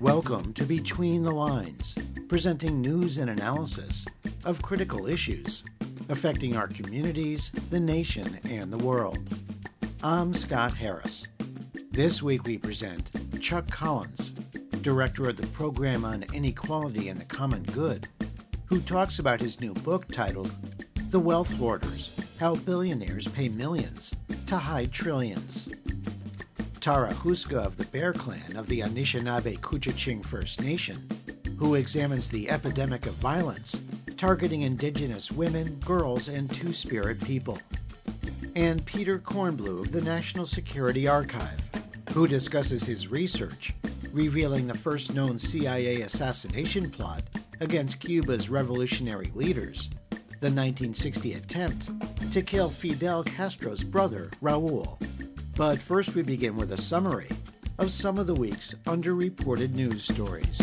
Welcome to Between the Lines, presenting news and analysis of critical issues affecting our communities, the nation, and the world. I'm Scott Harris. This week we present Chuck Collins, director of the Program on Inequality and the Common Good, who talks about his new book titled The Wealth Hoarders How Billionaires Pay Millions to Hide Trillions. Tara Houska of the Bear Clan of the Anishinaabe Couchiching First Nation, who examines the epidemic of violence targeting Indigenous women, girls, and Two Spirit people. And Peter Kornbluh of the National Security Archive, who discusses his research revealing the first known CIA assassination plot against Cuba's revolutionary leaders, the 1960 attempt to kill Fidel Castro's brother, Raul. But first, we begin with a summary of some of the week's underreported news stories.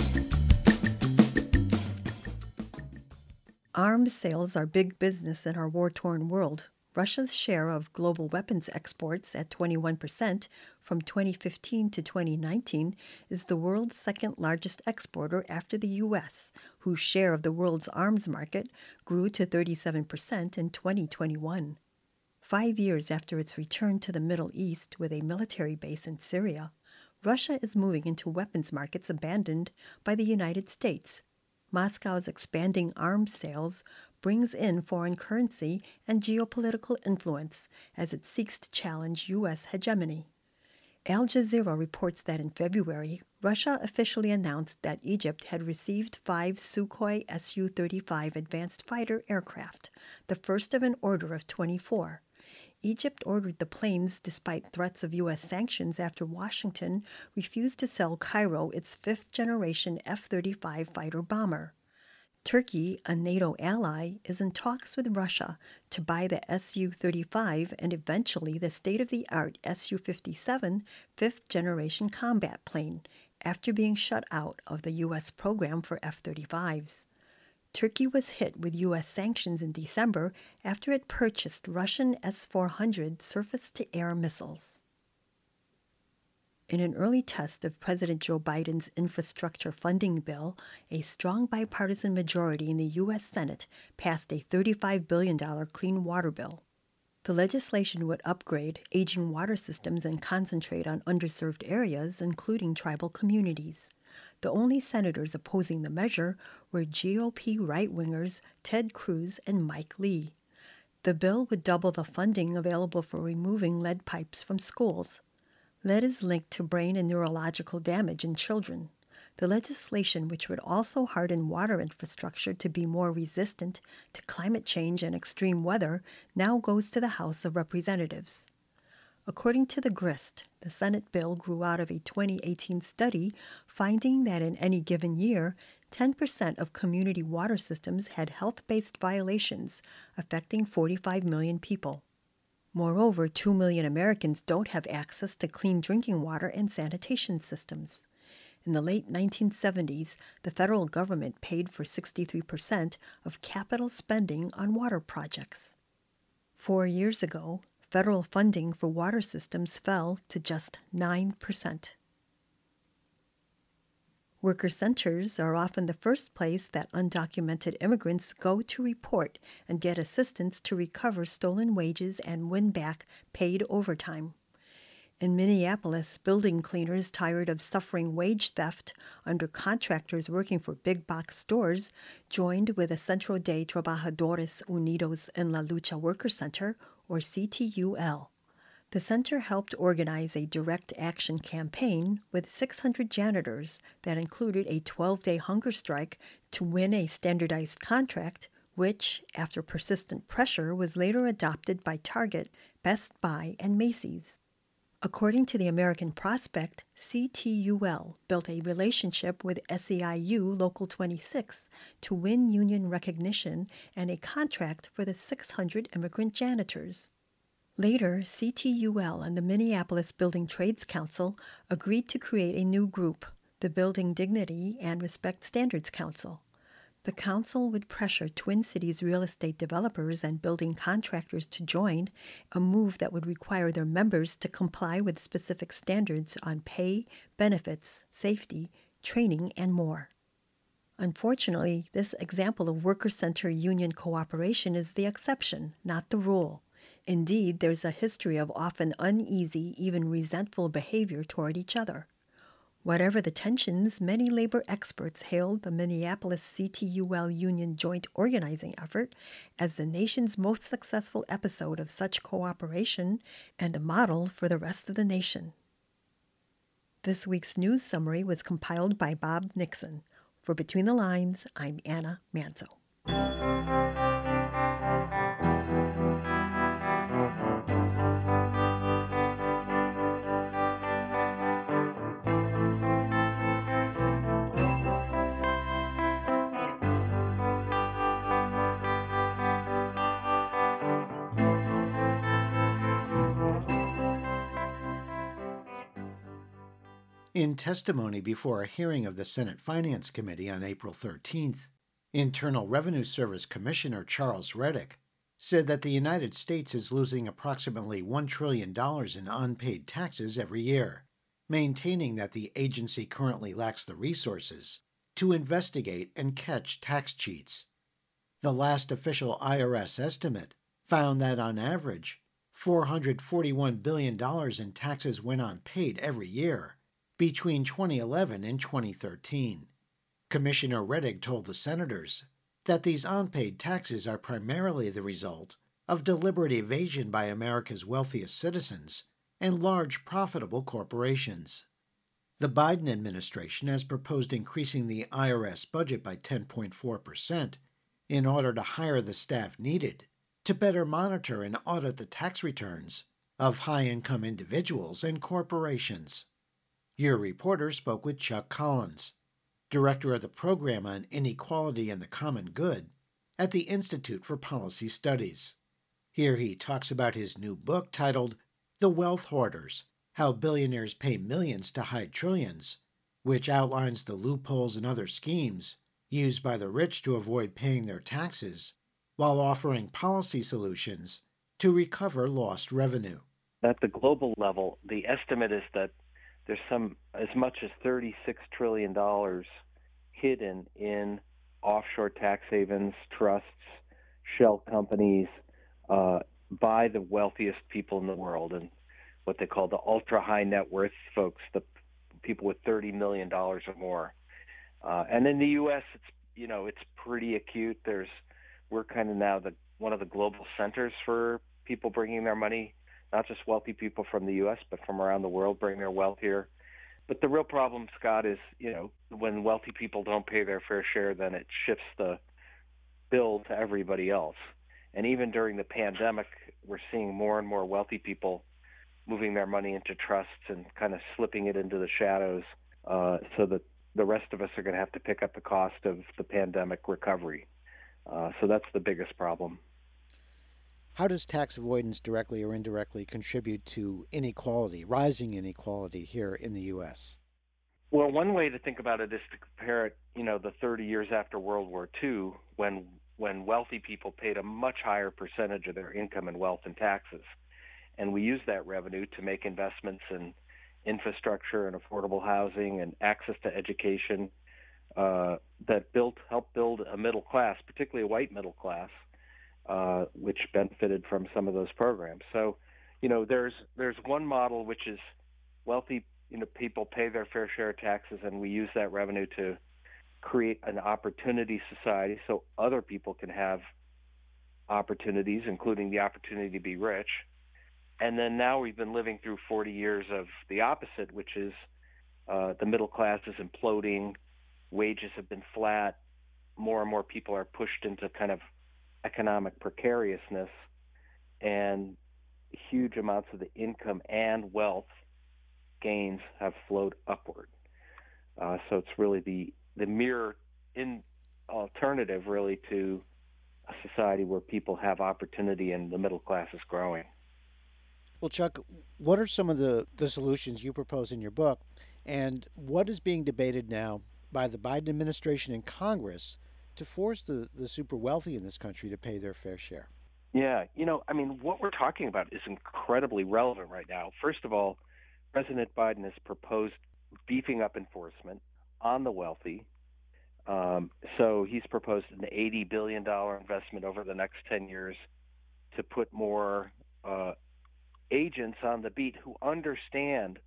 Arms sales are big business in our war torn world. Russia's share of global weapons exports at 21% from 2015 to 2019 is the world's second largest exporter after the U.S., whose share of the world's arms market grew to 37% in 2021. Five years after its return to the Middle East with a military base in Syria, Russia is moving into weapons markets abandoned by the United States Moscow's expanding arms sales brings in foreign currency and geopolitical influence as it seeks to challenge U.S. hegemony. Al Jazeera reports that in February, Russia officially announced that Egypt had received five Sukhoi Su 35 advanced fighter aircraft, the first of an order of 24. Egypt ordered the planes despite threats of U.S. sanctions after Washington refused to sell Cairo its fifth generation F 35 fighter bomber. Turkey, a NATO ally, is in talks with Russia to buy the Su 35 and eventually the state of the art Su 57 fifth generation combat plane after being shut out of the U.S. program for F 35s. Turkey was hit with U.S. sanctions in December after it purchased Russian S 400 surface to air missiles. In an early test of President Joe Biden's infrastructure funding bill, a strong bipartisan majority in the U.S. Senate passed a $35 billion clean water bill. The legislation would upgrade aging water systems and concentrate on underserved areas, including tribal communities. The only senators opposing the measure were GOP right wingers Ted Cruz and Mike Lee. The bill would double the funding available for removing lead pipes from schools. Lead is linked to brain and neurological damage in children. The legislation, which would also harden water infrastructure to be more resistant to climate change and extreme weather, now goes to the House of Representatives. According to the GRIST, the Senate bill grew out of a 2018 study finding that in any given year, 10% of community water systems had health based violations affecting 45 million people. Moreover, 2 million Americans don't have access to clean drinking water and sanitation systems. In the late 1970s, the federal government paid for 63% of capital spending on water projects. Four years ago, federal funding for water systems fell to just 9%. Worker centers are often the first place that undocumented immigrants go to report and get assistance to recover stolen wages and win back paid overtime. In Minneapolis, building cleaners tired of suffering wage theft under contractors working for big box stores joined with the Centro de Trabajadores Unidos en la Lucha Worker Center, or CTUL. The center helped organize a direct action campaign with 600 janitors that included a 12 day hunger strike to win a standardized contract, which, after persistent pressure, was later adopted by Target, Best Buy, and Macy's. According to the American Prospect, CTUL built a relationship with SEIU Local 26 to win union recognition and a contract for the 600 immigrant janitors. Later, CTUL and the Minneapolis Building Trades Council agreed to create a new group, the Building Dignity and Respect Standards Council. The council would pressure Twin Cities real estate developers and building contractors to join, a move that would require their members to comply with specific standards on pay, benefits, safety, training, and more. Unfortunately, this example of worker center union cooperation is the exception, not the rule. Indeed, there's a history of often uneasy, even resentful behavior toward each other. Whatever the tensions, many labor experts hailed the Minneapolis CTUL Union joint organizing effort as the nation's most successful episode of such cooperation and a model for the rest of the nation. This week's news summary was compiled by Bob Nixon. For Between the Lines, I'm Anna Manzo. In testimony before a hearing of the Senate Finance Committee on April 13th, Internal Revenue Service Commissioner Charles Rettig said that the United States is losing approximately $1 trillion in unpaid taxes every year, maintaining that the agency currently lacks the resources to investigate and catch tax cheats. The last official IRS estimate found that on average, $441 billion in taxes went unpaid every year between 2011 and 2013. Commissioner Rettig told the senators that these unpaid taxes are primarily the result of deliberate evasion by America's wealthiest citizens and large profitable corporations. The Biden administration has proposed increasing the IRS budget by 10.4% in order to hire the staff needed to better monitor and audit the tax returns of high income individuals and corporations. Your reporter spoke with Chuck Collins, director of the program on inequality and the common good at the Institute for Policy Studies. Here he talks about his new book titled The Wealth Hoarders How Billionaires Pay Millions to Hide Trillions, which outlines the loopholes and other schemes used by the rich to avoid paying their taxes while offering policy solutions to recover lost revenue. At the global level, the estimate is that there's some as much as 36 trillion dollars hidden in offshore tax havens, trusts, shell companies uh, by the wealthiest people in the world and what they call the ultra high net worth folks, the people with 30 million dollars or more. Uh, and in the U.S., it's you know it's pretty acute. There's we're kind of now the one of the global centers for people bringing their money not just wealthy people from the U.S., but from around the world bring their wealth here. But the real problem, Scott, is you know when wealthy people don't pay their fair share, then it shifts the bill to everybody else. And even during the pandemic, we're seeing more and more wealthy people moving their money into trusts and kind of slipping it into the shadows, uh, so that the rest of us are going to have to pick up the cost of the pandemic recovery. Uh, so that's the biggest problem. How does tax avoidance directly or indirectly contribute to inequality, rising inequality here in the U.S.? Well, one way to think about it is to compare it, you know, the 30 years after World War II, when when wealthy people paid a much higher percentage of their income in wealth and taxes, and we used that revenue to make investments in infrastructure and affordable housing and access to education uh, that built helped build a middle class, particularly a white middle class, uh, which benefited from some of those programs. So, you know, there's there's one model which is wealthy, you know, people pay their fair share of taxes, and we use that revenue to create an opportunity society so other people can have opportunities, including the opportunity to be rich. And then now we've been living through 40 years of the opposite, which is uh, the middle class is imploding, wages have been flat, more and more people are pushed into kind of economic precariousness and huge amounts of the income and wealth gains have flowed upward. Uh, so it's really the the mirror in alternative really to a society where people have opportunity and the middle class is growing. Well, Chuck, what are some of the, the solutions you propose in your book, and what is being debated now by the Biden administration and Congress to force the, the super wealthy in this country to pay their fair share? Yeah, you know, I mean, what we're talking about is incredibly relevant right now. First of all, President Biden has proposed beefing up enforcement on the wealthy. Um, so he's proposed an $80 billion investment over the next 10 years to put more uh, agents on the beat who understand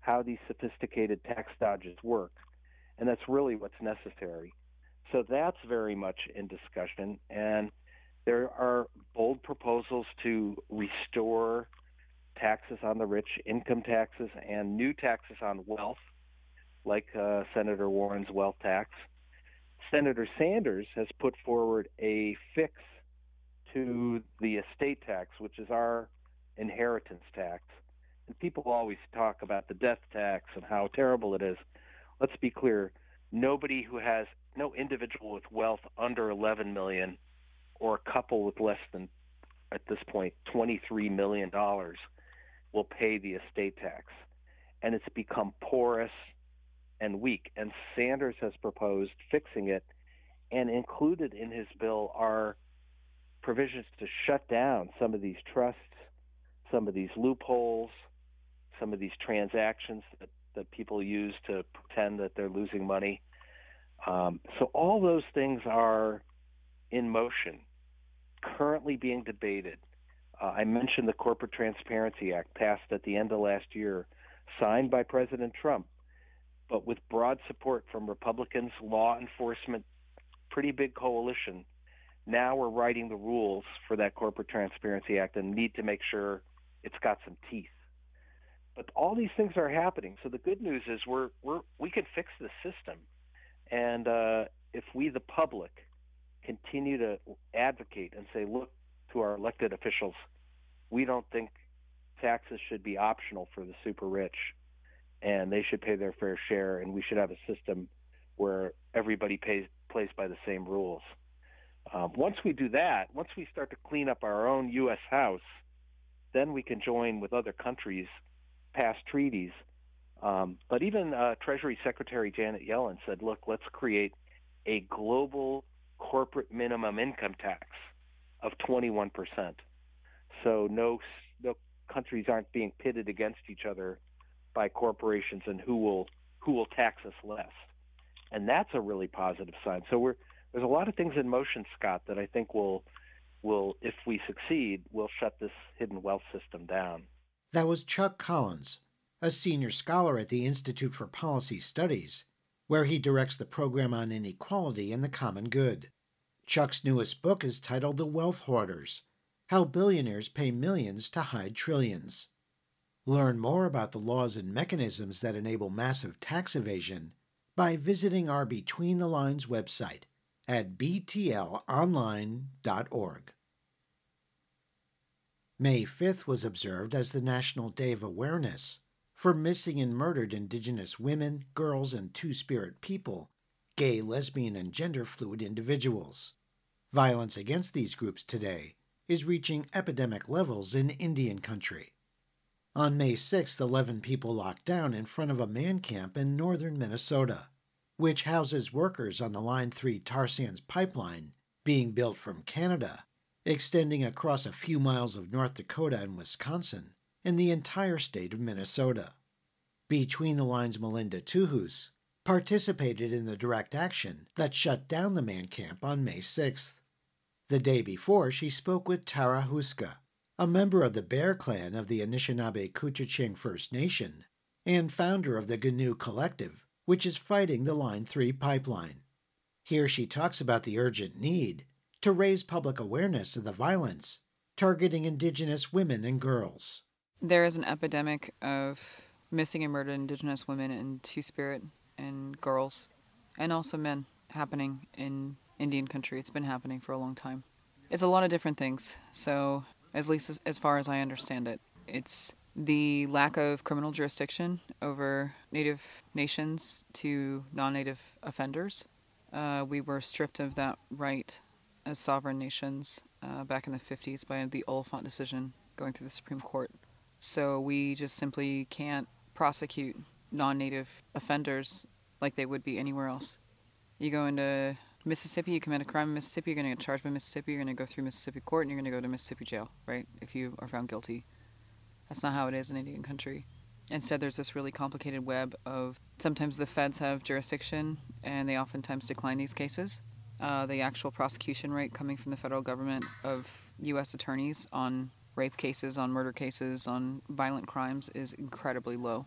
how these sophisticated tax dodges work. And that's really what's necessary. So that's very much in discussion. And there are bold proposals to restore taxes on the rich, income taxes, and new taxes on wealth, like uh, Senator Warren's wealth tax. Senator Sanders has put forward a fix to the estate tax, which is our inheritance tax. And people always talk about the death tax and how terrible it is. Let's be clear nobody who has no individual with wealth under 11 million or a couple with less than at this point 23 million dollars will pay the estate tax. And it's become porous and weak. And Sanders has proposed fixing it. And included in his bill are provisions to shut down some of these trusts some of these loopholes some of these transactions that, that people use to pretend that they're losing money um, so all those things are in motion, currently being debated. Uh, I mentioned the Corporate Transparency Act passed at the end of last year, signed by President Trump, but with broad support from Republicans, law enforcement, pretty big coalition. Now we're writing the rules for that Corporate Transparency Act and need to make sure it's got some teeth. But all these things are happening. So the good news is we're, we're we can fix the system and uh, if we, the public, continue to advocate and say, look to our elected officials, we don't think taxes should be optional for the super rich, and they should pay their fair share, and we should have a system where everybody pays plays by the same rules. Um, once we do that, once we start to clean up our own U.S. House, then we can join with other countries, pass treaties um, but even uh, Treasury Secretary Janet Yellen said, look, let's create a global corporate minimum income tax of 21%. So no, no countries aren't being pitted against each other by corporations and who will who will tax us less. And that's a really positive sign. So we're there's a lot of things in motion, Scott, that I think will will if we succeed, will shut this hidden wealth system down. That was Chuck Collins, a senior scholar at the Institute for Policy Studies, where he directs the program on inequality and the common good. Chuck's newest book is titled The Wealth Hoarders How Billionaires Pay Millions to Hide Trillions. Learn more about the laws and mechanisms that enable massive tax evasion by visiting our Between the Lines website at btlonline.org. May 5th was observed as the National Day of Awareness for missing and murdered Indigenous women, girls, and Two Spirit people, gay, lesbian, and gender fluid individuals. Violence against these groups today is reaching epidemic levels in Indian country. On May 6th, 11 people locked down in front of a man camp in northern Minnesota, which houses workers on the Line 3 tar sands pipeline being built from Canada, extending across a few miles of North Dakota and Wisconsin in the entire state of Minnesota. Between the Lines Melinda Tuhus participated in the direct action that shut down the man camp on May 6th. The day before, she spoke with Tara Houska, a member of the Bear Clan of the Anishinaabe Couchiching First Nation and founder of the Giniw Collective, which is fighting the Line 3 pipeline. Here she talks about the urgent need to raise public awareness of the violence targeting Indigenous women and girls. There is an epidemic of missing and murdered Indigenous women and Two Spirit and girls, and also men, happening in Indian country. It's been happening for a long time. It's a lot of different things. So, at least as, as far as I understand it, it's the lack of criminal jurisdiction over Native nations to non Native offenders. Uh, we were stripped of that right as sovereign nations uh, back in the 50s by the Oliphant decision going through the Supreme Court. So we just simply can't prosecute non native offenders like they would be anywhere else. You go into Mississippi, you commit a crime in Mississippi, you're going to get charged by Mississippi, you're going to go through Mississippi court, and you're going to go to Mississippi jail, right? If you are found guilty. That's not how it is in Indian country. Instead, there's this really complicated web of sometimes the feds have jurisdiction and they oftentimes decline these cases. Uh, the actual prosecution rate coming from the federal government of U.S. attorneys on rape cases, on murder cases, on violent crimes is incredibly low.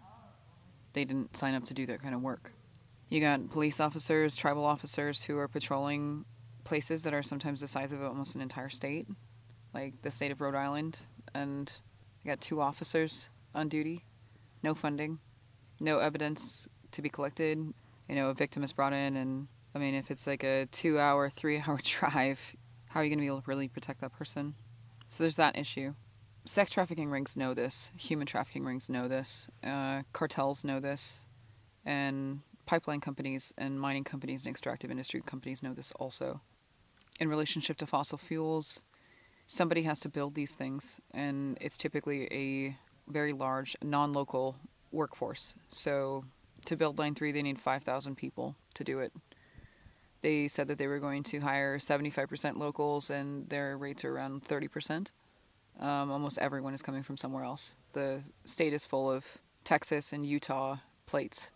They didn't sign up to do that kind of work. You got police officers, tribal officers who are patrolling places that are sometimes the size of almost an entire state, like the state of Rhode Island, and you got two officers on duty, no funding, no evidence to be collected. You know, a victim is brought in, and I mean, if it's like a two hour, three hour drive, how are you going to be able to really protect that person? So there's that issue. Sex trafficking rings know this, human trafficking rings know this, uh, cartels know this, and pipeline companies and mining companies and extractive industry companies know this also. In relationship to fossil fuels, somebody has to build these things, and it's typically a very large non local workforce. So to build Line 3, they need 5,000 people to do it. They said that they were going to hire 75% locals, and their rates are around 30%. Um, almost everyone is coming from somewhere else. The state is full of Texas and Utah plates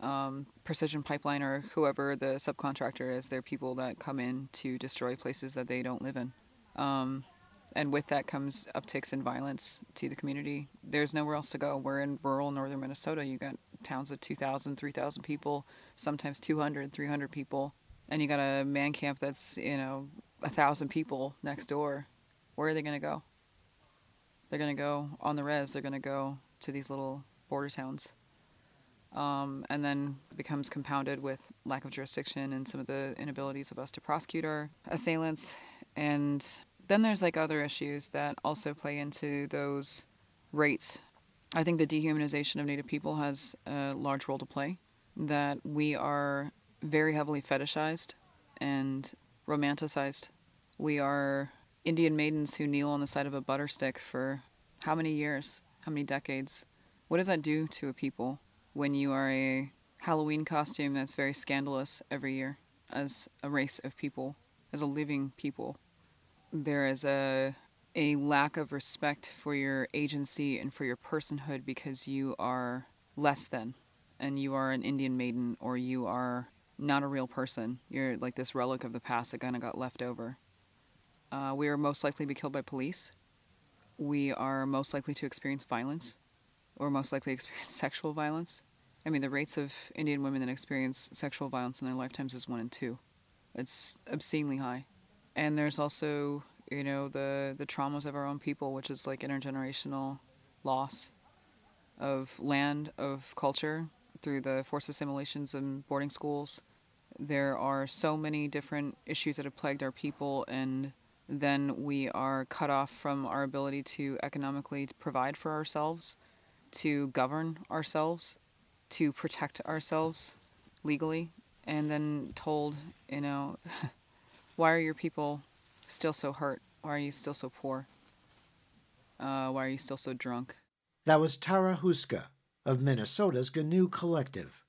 um, Precision Pipeline or whoever the subcontractor is, they're people that come in to destroy places that they don't live in. Um, and with that comes upticks in violence to the community. There's nowhere else to go. We're in rural northern Minnesota. You got towns of 2,000, 3,000 people, sometimes 200, 300 people. And you got a man camp that's, you know, a thousand people next door. Where are they going to go? They're going to go on the res. They're going to go to these little border towns um, and then becomes compounded with lack of jurisdiction and some of the inabilities of us to prosecute our assailants. And then there's like other issues that also play into those rates. I think the dehumanization of Native people has a large role to play. That we are very heavily fetishized and romanticized. We are Indian maidens who kneel on the side of a butter stick for how many years, how many decades? What does that do to a people? when you are a Halloween costume that's very scandalous every year as a race of people, as a living people. There is a a lack of respect for your agency and for your personhood because you are less than and you are an Indian maiden or you are not a real person. You're like this relic of the past that kind of got left over. Uh, we are most likely to be killed by police. We are most likely to experience violence or most likely experience sexual violence. I mean, the rates of Indian women that experience sexual violence in their lifetimes is one in two. It's obscenely high. And there's also, you know, the, the traumas of our own people, which is like intergenerational loss of land, of culture through the forced assimilations and boarding schools. There are so many different issues that have plagued our people, and then we are cut off from our ability to economically provide for ourselves, to govern ourselves, to protect ourselves legally and then told, you know, why are your people still so hurt? Why are you still so poor? Uh, why are you still so drunk? That was Tara Houska of Minnesota's Giniw Collective.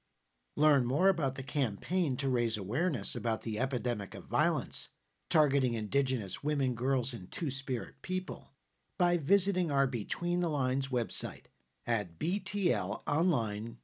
Learn more about the campaign to raise awareness about the epidemic of violence targeting Indigenous women, girls, and Two Spirit people by visiting our Between the Lines website at btlonline.com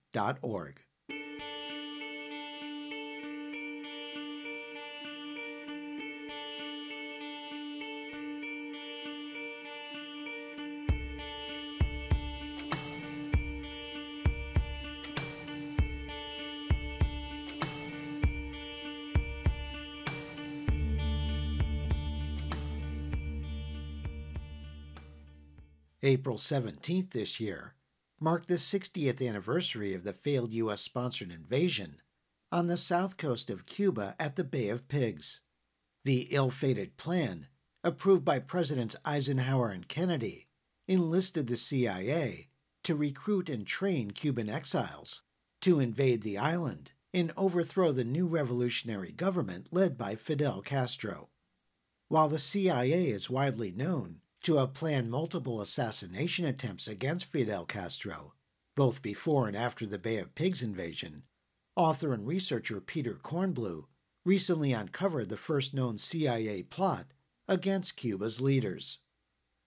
April 17th this year marked the 60th anniversary of the failed U.S. sponsored invasion on the south coast of Cuba at the Bay of Pigs. The ill fated plan, approved by Presidents Eisenhower and Kennedy, enlisted the CIA to recruit and train Cuban exiles to invade the island and overthrow the new revolutionary government led by Fidel Castro. While the CIA is widely known to have planned multiple assassination attempts against Fidel Castro, both before and after the Bay of Pigs invasion, author and researcher Peter Kornbluh recently uncovered the first known CIA plot against Cuba's leaders.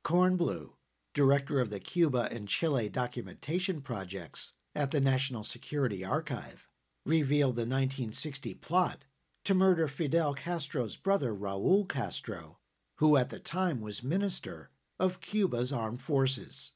Kornbluh, director of the Cuba and Chile documentation projects at the National Security Archive, revealed the 1960 plot to murder Fidel Castro's brother Raul Castro, who at the time was minister of Cuba's armed forces.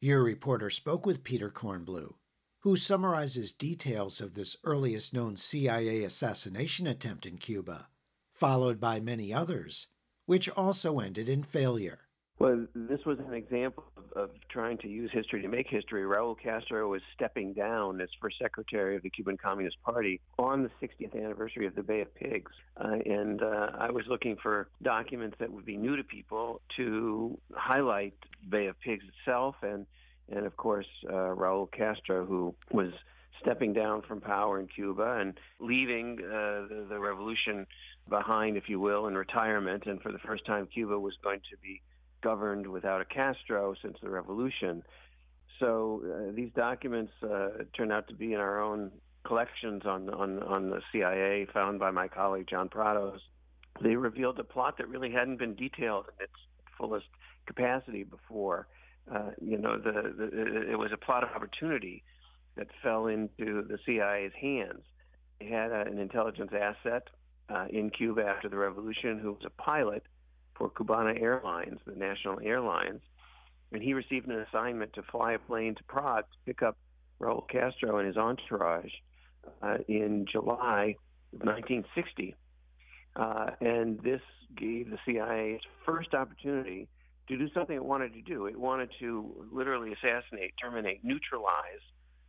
Your reporter spoke with Peter Kornbluh, who summarizes details of this earliest known CIA assassination attempt in Cuba, followed by many others, which also ended in failure. Well, this was an example of, of, trying to use history to make history. Raul Castro was stepping down as first secretary of the Cuban Communist Party on the 60th anniversary of the Bay of Pigs. Uh, and uh, I was looking for documents that would be new to people to highlight Bay of Pigs itself and, and of course, uh, Raul Castro, who was stepping down from power in Cuba and leaving uh, the, the revolution behind, if you will, in retirement. And for the first time, Cuba was going to be governed without a Castro since the revolution. So uh, these documents uh, turned out to be in our own collections on, on, on the CIA, found by my colleague John Prados. They revealed a plot that really hadn't been detailed in its fullest capacity before. Uh, you know, the, the, it was a plot of opportunity that fell into the CIA's hands. They had a, an intelligence asset uh, in Cuba after the revolution who was a pilot for Cubana Airlines, the national airlines, and he received an assignment to fly a plane to Prague to pick up Raul Castro and his entourage uh, in July of 1960. Uh, and this gave the CIA its first opportunity to do something it wanted to do. It wanted to literally assassinate, terminate, neutralize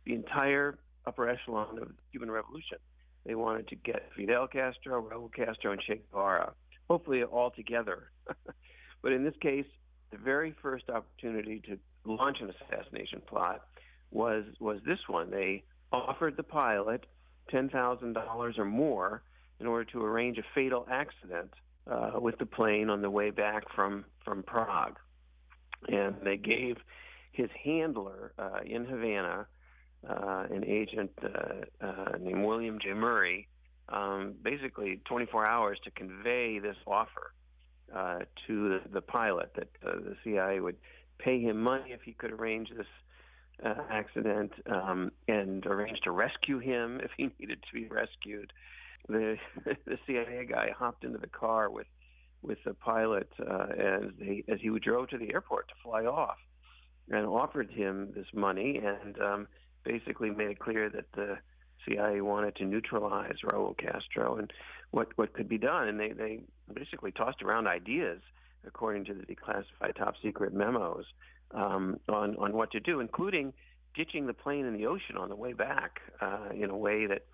the entire upper echelon of the Cuban Revolution. They wanted to get Fidel Castro, Raul Castro, and Che Guevara hopefully all together. but in this case, the very first opportunity to launch an assassination plot was was this one. They offered the pilot ten thousand dollars or more in order to arrange a fatal accident uh, with the plane on the way back from from Prague, and they gave his handler uh, in Havana, uh, an agent uh, uh, named William J. Murray, um, basically 24 hours to convey this offer uh, to the, the pilot that uh, the CIA would pay him money if he could arrange this uh, accident um, and arrange to rescue him if he needed to be rescued. The the CIA guy hopped into the car with with the pilot uh, as he as he drove to the airport to fly off, and offered him this money and um, basically made it clear that the CIA wanted to neutralize Raul Castro and what what could be done, and they they basically tossed around ideas according to the declassified top secret memos um, on on what to do, including ditching the plane in the ocean on the way back uh, in a way that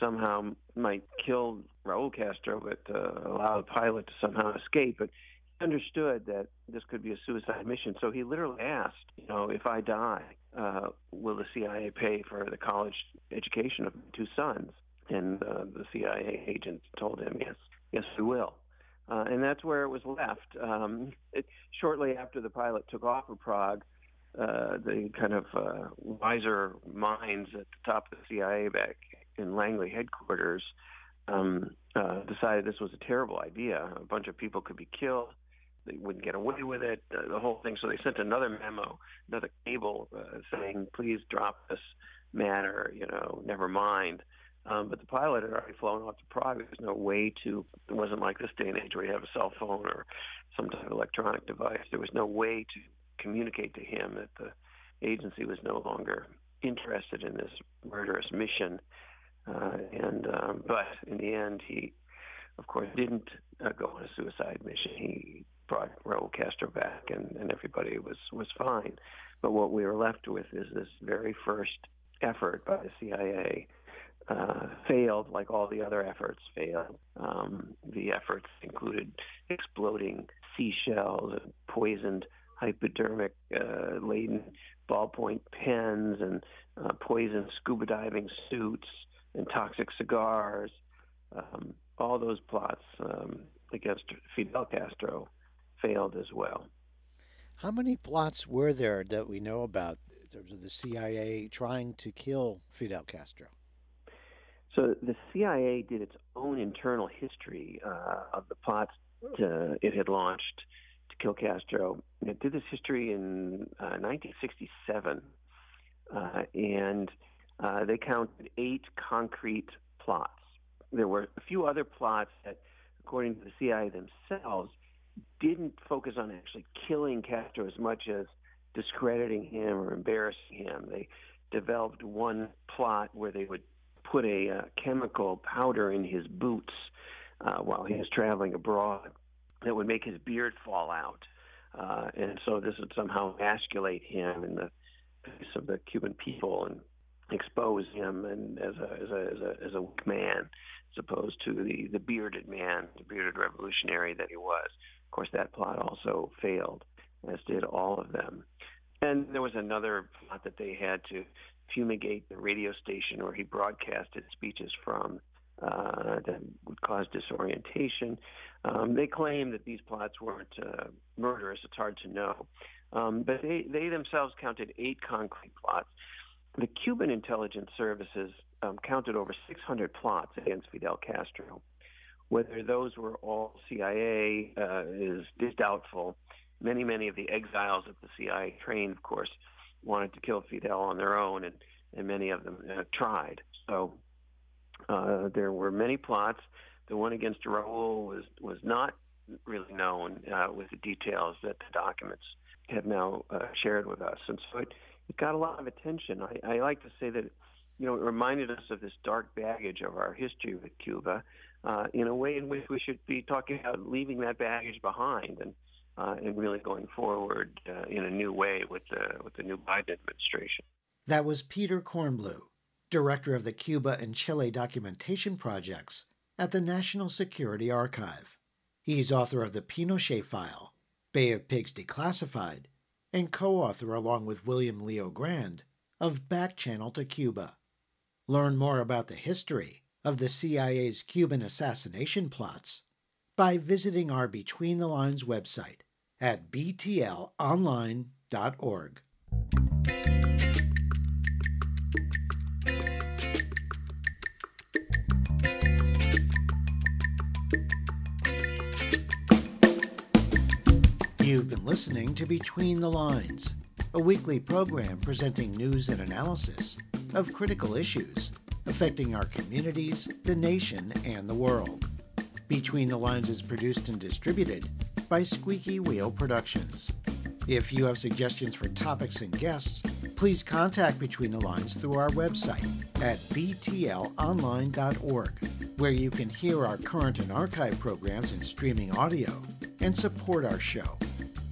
somehow might kill Raul Castro, but uh, allow the pilot to somehow escape. But he understood that this could be a suicide mission. So he literally asked, you know, if I die, uh, will the CIA pay for the college education of two sons? And uh, the CIA agent told him, yes, yes, we will. Uh, and that's where it was left. Um, it, shortly after the pilot took off for Prague, uh, the kind of uh, wiser minds at the top of the CIA back in Langley headquarters um, uh, decided this was a terrible idea. A bunch of people could be killed they wouldn't get away with it, uh, the whole thing. So they sent another memo, another cable uh, saying, please drop this matter, you know, never mind. Um, but the pilot had already flown off to Prague. There was no way to, it wasn't like this day and age where you have a cell phone or some type of electronic device. There was no way to communicate to him that the agency was no longer interested in this murderous mission. Uh, and um, but in the end, he, of course, didn't uh, go on a suicide mission. He brought Raul Castro back, and, and everybody was was fine. But what we were left with is this very first effort by the CIA uh, failed, like all the other efforts failed. Um, the efforts included exploding seashells and poisoned hypodermic uh, laden ballpoint pens and uh, poisoned scuba diving suits and toxic cigars. Um, all those plots um, against Fidel Castro failed as well. How many plots were there that we know about in terms of the CIA trying to kill Fidel Castro? So the CIA did its own internal history uh, of the plots to, it had launched to kill Castro. It did this history in uh, 1967, uh, and uh, they counted eight concrete plots. There were a few other plots that, according to the CIA themselves, didn't focus on actually killing Castro as much as discrediting him or embarrassing him. They developed one plot where they would put a uh, chemical powder in his boots uh, while he was traveling abroad that would make his beard fall out. Uh, and so this would somehow emasculate him in the face of the Cuban people and expose him and as a as a as a, as a weak man as opposed to the the bearded man, the bearded revolutionary that he was. Course, that plot also failed, as did all of them. And there was another plot that they had to fumigate the radio station where he broadcasted speeches from uh, that would cause disorientation. Um, they claim that these plots weren't uh, murderous. It's hard to know. Um, but they, they themselves counted eight concrete plots. The Cuban intelligence services um, counted over 600 plots against Fidel Castro. Whether those were all CIA uh, is, is doubtful. Many, many of the exiles that the CIA trained, of course, wanted to kill Fidel on their own, and, and many of them uh, tried. So uh, there were many plots. The one against Raul was was not really known uh, with the details that the documents have now uh, shared with us, and so it, it got a lot of attention. I, I like to say that you know it reminded us of this dark baggage of our history with Cuba, uh, in a way in which we should be talking about leaving that baggage behind and uh, and really going forward uh, in a new way with the with the new Biden administration. That was Peter Kornbluh, director of the Cuba and Chile documentation projects at the National Security Archive. He's author of the Pinochet File, Bay of Pigs Declassified, and co author, along with William LeoGrande, of Back Channel to Cuba. Learn more about the history of the CIA's Cuban assassination plots by visiting our Between the Lines website at btlonline.org. You've been listening to Between the Lines, a weekly program presenting news and analysis of critical issues affecting our communities, the nation, and the world. Between the Lines is produced and distributed by Squeaky Wheel Productions. If you have suggestions for topics and guests, please contact Between the Lines through our website at btlonline.org, where you can hear our current and archive programs in streaming audio and support our show.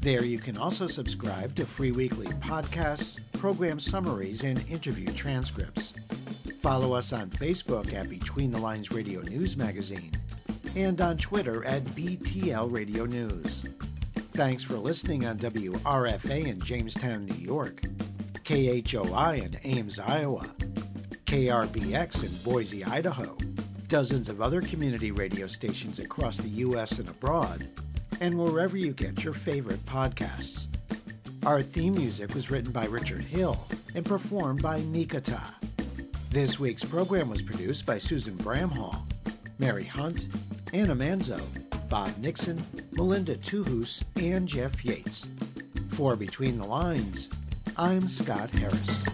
There you can also subscribe to free weekly podcasts, program summaries, and interview transcripts. Follow us on Facebook at Between the Lines Radio News Magazine and on Twitter at BTL Radio News. Thanks for listening on WRFA in Jamestown, New York, KHOI in Ames, Iowa, KRBX in Boise, Idaho, dozens of other community radio stations across the U.S. and abroad, and wherever you get your favorite podcasts. Our theme music was written by Richard Hill and performed by Mikata. This week's program was produced by Susan Bramhall, Mary Hunt, Anna Manzo, Bob Nixon, Melinda Tuhus, and Jeff Yates. For Between the Lines, I'm Scott Harris.